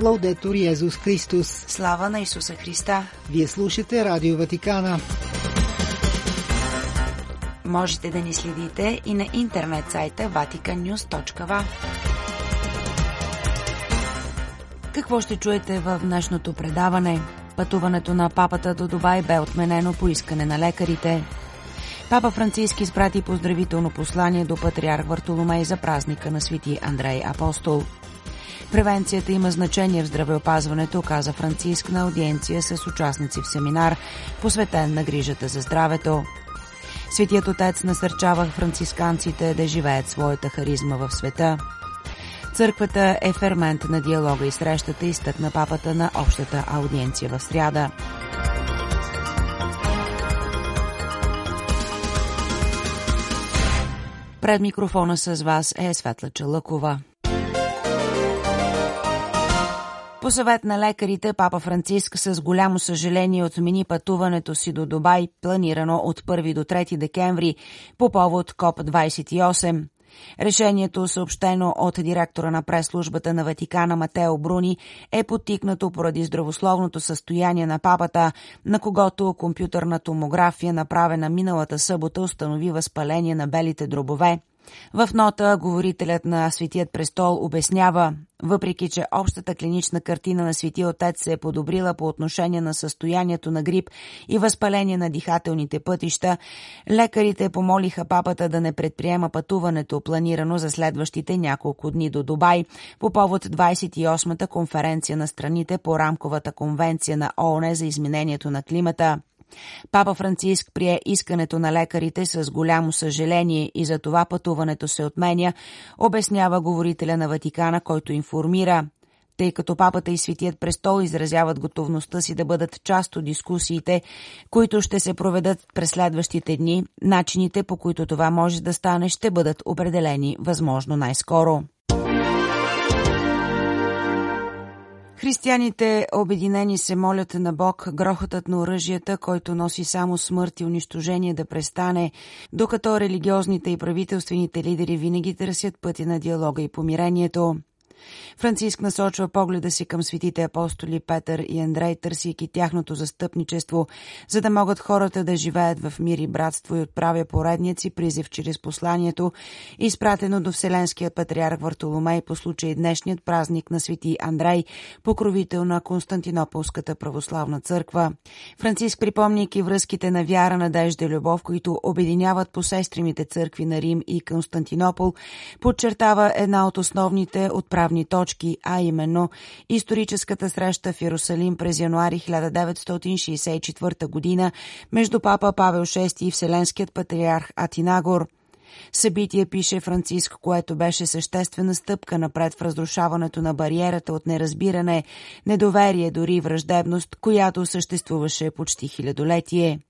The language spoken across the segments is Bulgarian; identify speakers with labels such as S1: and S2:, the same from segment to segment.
S1: Лаудетор Йезус Христос.
S2: Слава на Исуса Христа.
S1: Вие слушате Радио Ватикана.
S2: Можете да ни следите и на интернет сайта vaticannews.va. Какво ще чуете в днешното предаване? Пътуването на папата до Дубай бе отменено по искане на лекарите. Папа Франциски изпрати поздравително послание до патриарх Вартоломей за празника на свети Андрей Апостол. Превенцията има значение в здравеопазването, каза Франциск на аудиенция с участници в семинар, посветен на грижата за здравето. Светият отец насърчава францисканците да живеят своята харизма в света. Църквата е фермент на диалога и срещата и стъкна папата на общата аудиенция в сряда. Пред микрофона с вас е Светла Чалъкова. По съвет на лекарите, папа Франциск с голямо съжаление отмени пътуването си до Дубай, планирано от 1 до 3 декември по повод КОП-28. Решението, съобщено от директора на прес-службата на Ватикана Матео Бруни, е потикнато поради здравословното състояние на папата, на когото компютърна томография, направена миналата събота, установи възпаление на белите дробове. В нота говорителят на Светият престол обяснява, въпреки че общата клинична картина на Светия Отец се е подобрила по отношение на състоянието на грип и възпаление на дихателните пътища, лекарите помолиха папата да не предприема пътуването, планирано за следващите няколко дни до Дубай, по повод 28-та конференция на страните по рамковата конвенция на ООН за изменението на климата. Папа Франциск прие искането на лекарите с голямо съжаление и за това пътуването се отменя, обяснява говорителя на Ватикана, който информира тъй като папата и Светият престол изразяват готовността си да бъдат част от дискусиите, които ще се проведат през следващите дни, начините по които това може да стане ще бъдат определени възможно най-скоро. Християните обединени се молят на Бог грохотът на оръжията, който носи само смърт и унищожение да престане, докато религиозните и правителствените лидери винаги търсят пъти на диалога и помирението. Франциск насочва погледа си към светите апостоли Петър и Андрей, търсейки тяхното застъпничество, за да могат хората да живеят в мир и братство и отправя си призив чрез посланието, изпратено до Вселенския патриарх Вартоломей по случай днешният празник на свети Андрей, покровител на Константинополската православна църква. Франциск, припомняйки връзките на вяра, надежда и любов, които обединяват посестримите църкви на Рим и Константинопол, подчертава една от основните отправи отправни точки, а именно историческата среща в Иерусалим през януари 1964 година между папа Павел VI и Вселенският патриарх Атинагор – Събитие пише Франциск, което беше съществена стъпка напред в разрушаването на бариерата от неразбиране, недоверие, дори враждебност, която съществуваше почти хилядолетие.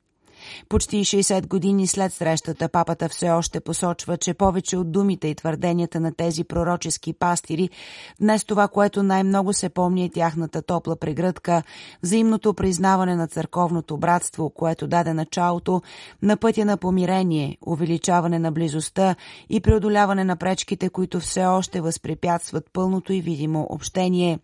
S2: Почти 60 години след срещата папата все още посочва, че повече от думите и твърденията на тези пророчески пастири, днес това, което най-много се помни е тяхната топла прегръдка, взаимното признаване на църковното братство, което даде началото на пътя на помирение, увеличаване на близостта и преодоляване на пречките, които все още възпрепятстват пълното и видимо общение.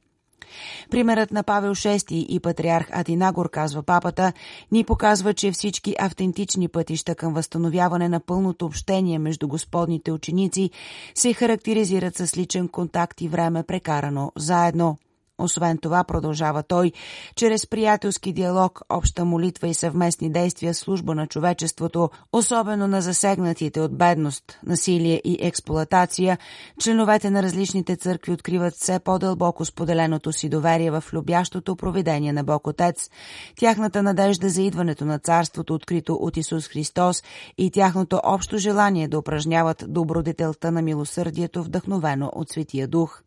S2: Примерът на Павел VI и патриарх Атинагор, казва папата, ни показва, че всички автентични пътища към възстановяване на пълното общение между господните ученици се характеризират с личен контакт и време прекарано заедно. Освен това, продължава той, чрез приятелски диалог, обща молитва и съвместни действия служба на човечеството, особено на засегнатите от бедност, насилие и експлоатация, членовете на различните църкви откриват все по-дълбоко споделеното си доверие в любящото проведение на Бог Отец, тяхната надежда за идването на царството, открито от Исус Христос и тяхното общо желание да упражняват добродетелта на милосърдието, вдъхновено от Светия Дух.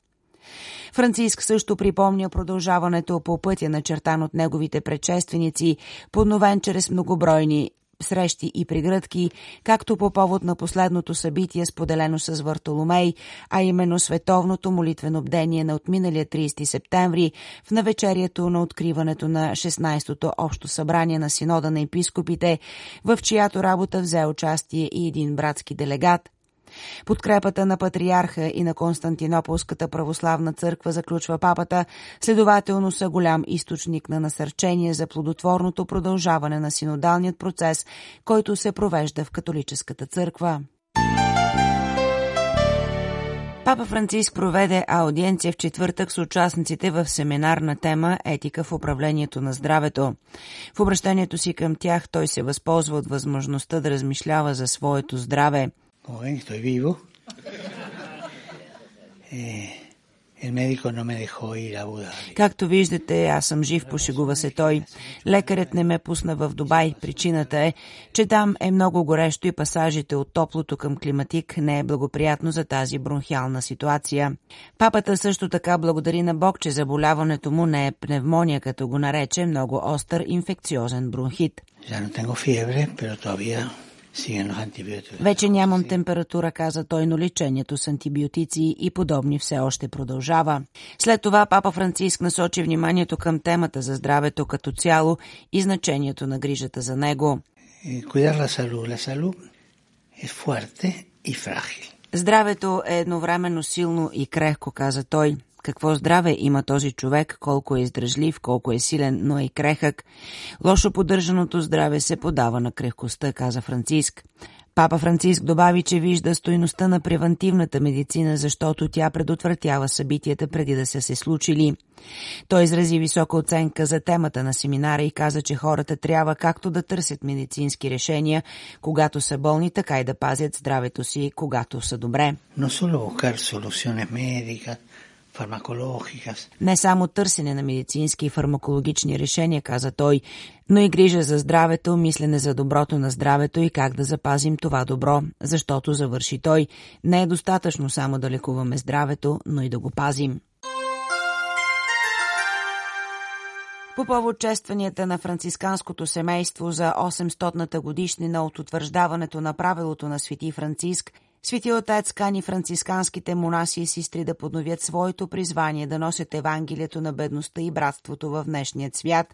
S2: Франциск също припомня продължаването по пътя на чертан от неговите предшественици, подновен чрез многобройни срещи и прегръдки, както по повод на последното събитие, споделено с Вартоломей, а именно световното молитвено бдение на отминалия 30 септември в навечерието на откриването на 16-то общо събрание на Синода на епископите, в чиято работа взе участие и един братски делегат – Подкрепата на патриарха и на Константинополската православна църква, заключва папата, следователно са голям източник на насърчение за плодотворното продължаване на синодалният процес, който се провежда в католическата църква. Папа Франциск проведе аудиенция в четвъртък с участниците в семинар на тема Етика в управлението на здравето. В обращението си към тях той се възползва от възможността да размишлява за своето здраве. Както виждате, аз съм жив, пошегува се той. Лекарят не ме пусна в Дубай. Причината е, че там е много горещо и пасажите от топлото към климатик не е благоприятно за тази бронхиална ситуация. Папата също така благодари на Бог, че заболяването му не е пневмония, като го нарече много остър инфекциозен бронхит.
S1: Ya no tengo fiebre, pero todavía
S2: вече нямам температура, каза той, но лечението с антибиотици и подобни все още продължава. След това папа Франциск насочи вниманието към темата за здравето като цяло и значението на грижата за него. Здравето е едновременно силно и крехко, каза той. Какво здраве има този човек, колко е издръжлив, колко е силен, но е и крехък. Лошо поддържаното здраве се подава на крехкостта, каза Франциск. Папа Франциск добави, че вижда стойността на превентивната медицина, защото тя предотвратява събитията преди да са се случили. Той изрази висока оценка за темата на семинара и каза, че хората трябва както да търсят медицински решения, когато са болни, така и да пазят здравето си, когато са добре.
S1: No solo buscar soluciones médicas,
S2: не само търсене на медицински и фармакологични решения, каза той, но и грижа за здравето, мислене за доброто на здравето и как да запазим това добро, защото, завърши той, не е достатъчно само да лекуваме здравето, но и да го пазим. По повод честванията на францисканското семейство за 800-та годишнина от утвърждаването на правилото на Свети Франциск – Свети отец кани францисканските монаси и сестри да подновят своето призвание да носят Евангелието на бедността и братството в днешният свят.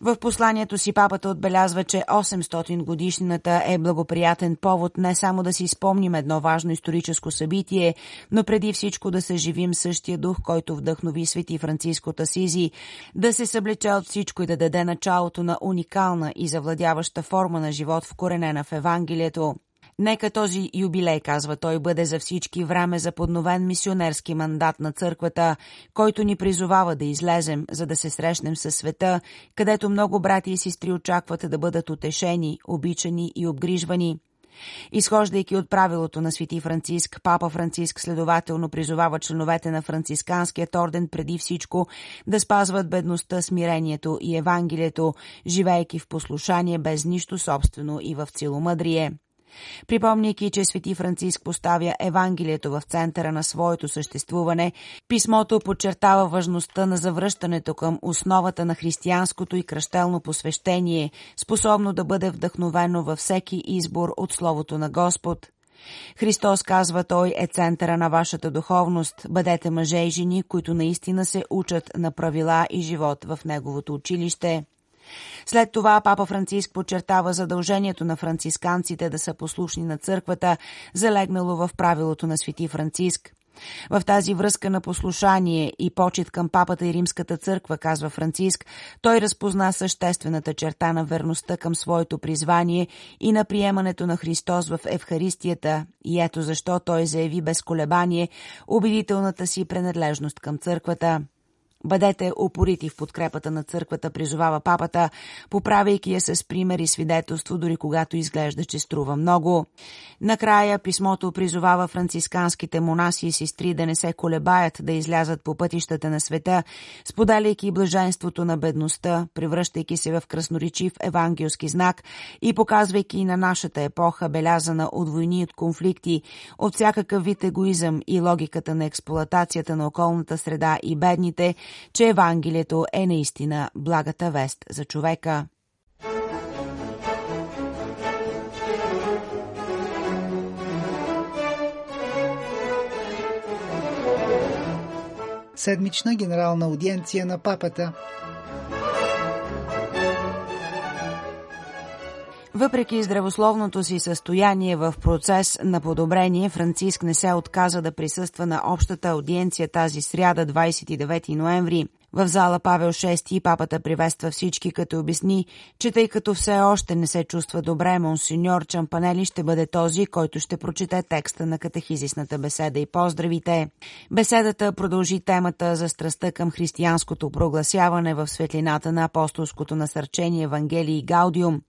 S2: В посланието си папата отбелязва, че 800 годишнината е благоприятен повод не само да си спомним едно важно историческо събитие, но преди всичко да съживим същия дух, който вдъхнови свети Франциско Тасизи, да се съблече от всичко и да даде началото на уникална и завладяваща форма на живот вкоренена в Евангелието. Нека този юбилей, казва той, бъде за всички време за подновен мисионерски мандат на църквата, който ни призовава да излезем, за да се срещнем със света, където много брати и сестри очакват да бъдат утешени, обичани и обгрижвани. Изхождайки от правилото на Свети Франциск, папа Франциск следователно призовава членовете на францисканският орден преди всичко да спазват бедността, смирението и Евангелието, живейки в послушание без нищо собствено и в целомъдрие. Припомняйки, че Свети Франциск поставя Евангелието в центъра на своето съществуване, писмото подчертава важността на завръщането към основата на християнското и кръщелно посвещение, способно да бъде вдъхновено във всеки избор от Словото на Господ. Христос, казва той, е центъра на вашата духовност. Бъдете мъже и жени, които наистина се учат на правила и живот в Неговото училище. След това папа Франциск подчертава задължението на францисканците да са послушни на църквата, залегнало в правилото на свети Франциск. В тази връзка на послушание и почет към папата и римската църква, казва Франциск, той разпозна съществената черта на верността към своето призвание и на приемането на Христос в Евхаристията, и ето защо той заяви без колебание убедителната си принадлежност към църквата. Бъдете упорити в подкрепата на църквата, призовава папата, поправяйки я с пример и свидетелство, дори когато изглежда, че струва много. Накрая писмото призовава францисканските монаси и сестри да не се колебаят да излязат по пътищата на света, споделяйки блаженството на бедността, превръщайки се в красноречив евангелски знак и показвайки на нашата епоха, белязана от войни и от конфликти, от всякакъв вид егоизъм и логиката на експлоатацията на околната среда и бедните – че Евангелието е наистина благата вест за човека.
S1: Седмична генерална аудиенция на папата –
S2: Въпреки здравословното си състояние в процес на подобрение, Франциск не се отказа да присъства на общата аудиенция тази сряда, 29 ноември. В зала Павел VI папата приветства всички, като обясни, че тъй като все още не се чувства добре, монсеньор Чампанели ще бъде този, който ще прочете текста на катехизисната беседа и поздравите. Беседата продължи темата за страстта към християнското прогласяване в светлината на апостолското насърчение Евангелие и Гаудиум.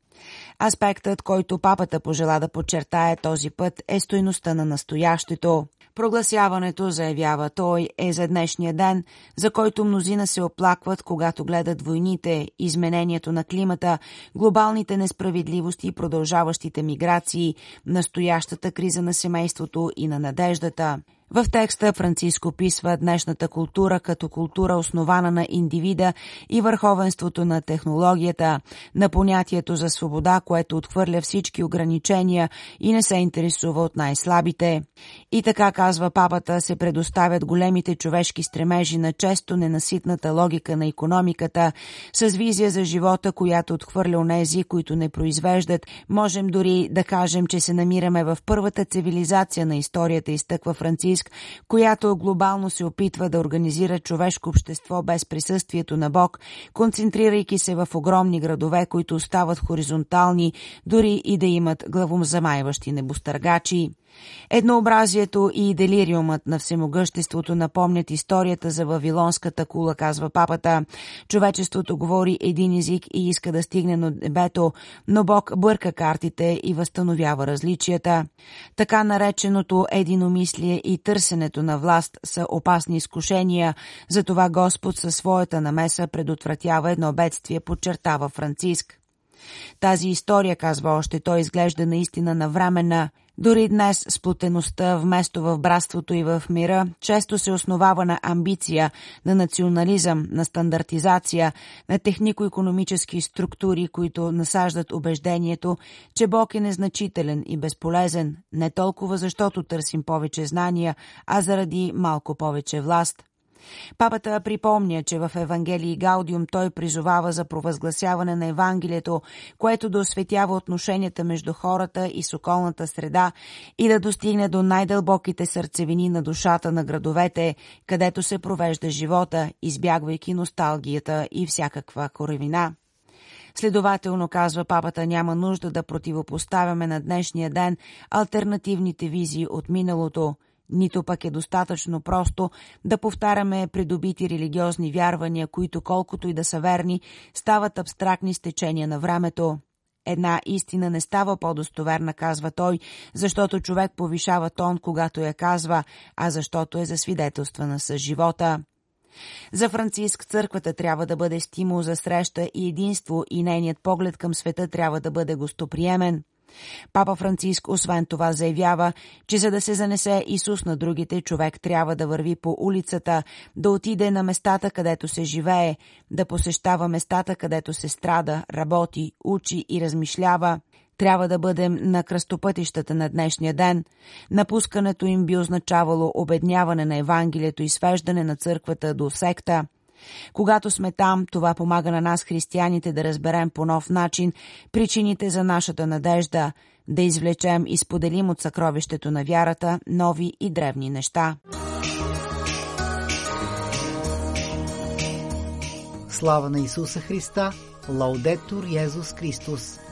S2: Аспектът, който папата пожела да подчертае този път е стойността на настоящето. Прогласяването, заявява той, е за днешния ден, за който мнозина се оплакват, когато гледат войните, изменението на климата, глобалните несправедливости и продължаващите миграции, настоящата криза на семейството и на надеждата. В текста Франциско писва днешната култура като култура основана на индивида и върховенството на технологията, на понятието за свобода, което отхвърля всички ограничения и не се интересува от най-слабите. И така, казва папата, се предоставят големите човешки стремежи на често ненаситната логика на економиката, с визия за живота, която отхвърля онези, които не произвеждат. Можем дори да кажем, че се намираме в първата цивилизация на историята, изтъква Франциско Минск, която глобално се опитва да организира човешко общество без присъствието на Бог, концентрирайки се в огромни градове, които остават хоризонтални, дори и да имат главомзамайващи небостъргачи. Еднообразието и делириумът на всемогъществото напомнят историята за Вавилонската кула, казва папата. Човечеството говори един език и иска да стигне на небето, но Бог бърка картите и възстановява различията. Така нареченото единомислие и търсенето на власт са опасни изкушения, затова Господ със своята намеса предотвратява едно бедствие, подчертава Франциск. Тази история, казва още, той изглежда наистина навременна. Дори днес сплотеността вместо в братството и в мира често се основава на амбиция, на национализъм, на стандартизация, на технико-економически структури, които насаждат убеждението, че Бог е незначителен и безполезен, не толкова защото търсим повече знания, а заради малко повече власт. Папата припомня, че в Евангелии Гаудиум той призовава за провъзгласяване на Евангелието, което да осветява отношенията между хората и с околната среда и да достигне до най-дълбоките сърцевини на душата на градовете, където се провежда живота, избягвайки носталгията и всякаква коревина. Следователно, казва папата, няма нужда да противопоставяме на днешния ден альтернативните визии от миналото – нито пък е достатъчно просто да повтаряме придобити религиозни вярвания, които колкото и да са верни, стават абстрактни стечения на времето. Една истина не става по-достоверна, казва той, защото човек повишава тон, когато я казва, а защото е засвидетелствана с живота. За Франциск църквата трябва да бъде стимул за среща и единство и нейният поглед към света трябва да бъде гостоприемен – Папа Франциск освен това заявява, че за да се занесе Исус на другите, човек трябва да върви по улицата, да отиде на местата, където се живее, да посещава местата, където се страда, работи, учи и размишлява. Трябва да бъдем на кръстопътищата на днешния ден. Напускането им би означавало обедняване на Евангелието и свеждане на църквата до секта – когато сме там, това помага на нас, християните, да разберем по нов начин причините за нашата надежда, да извлечем и споделим от съкровището на вярата нови и древни неща.
S1: Слава на Исуса Христа! Лаудетур Йезус Христос!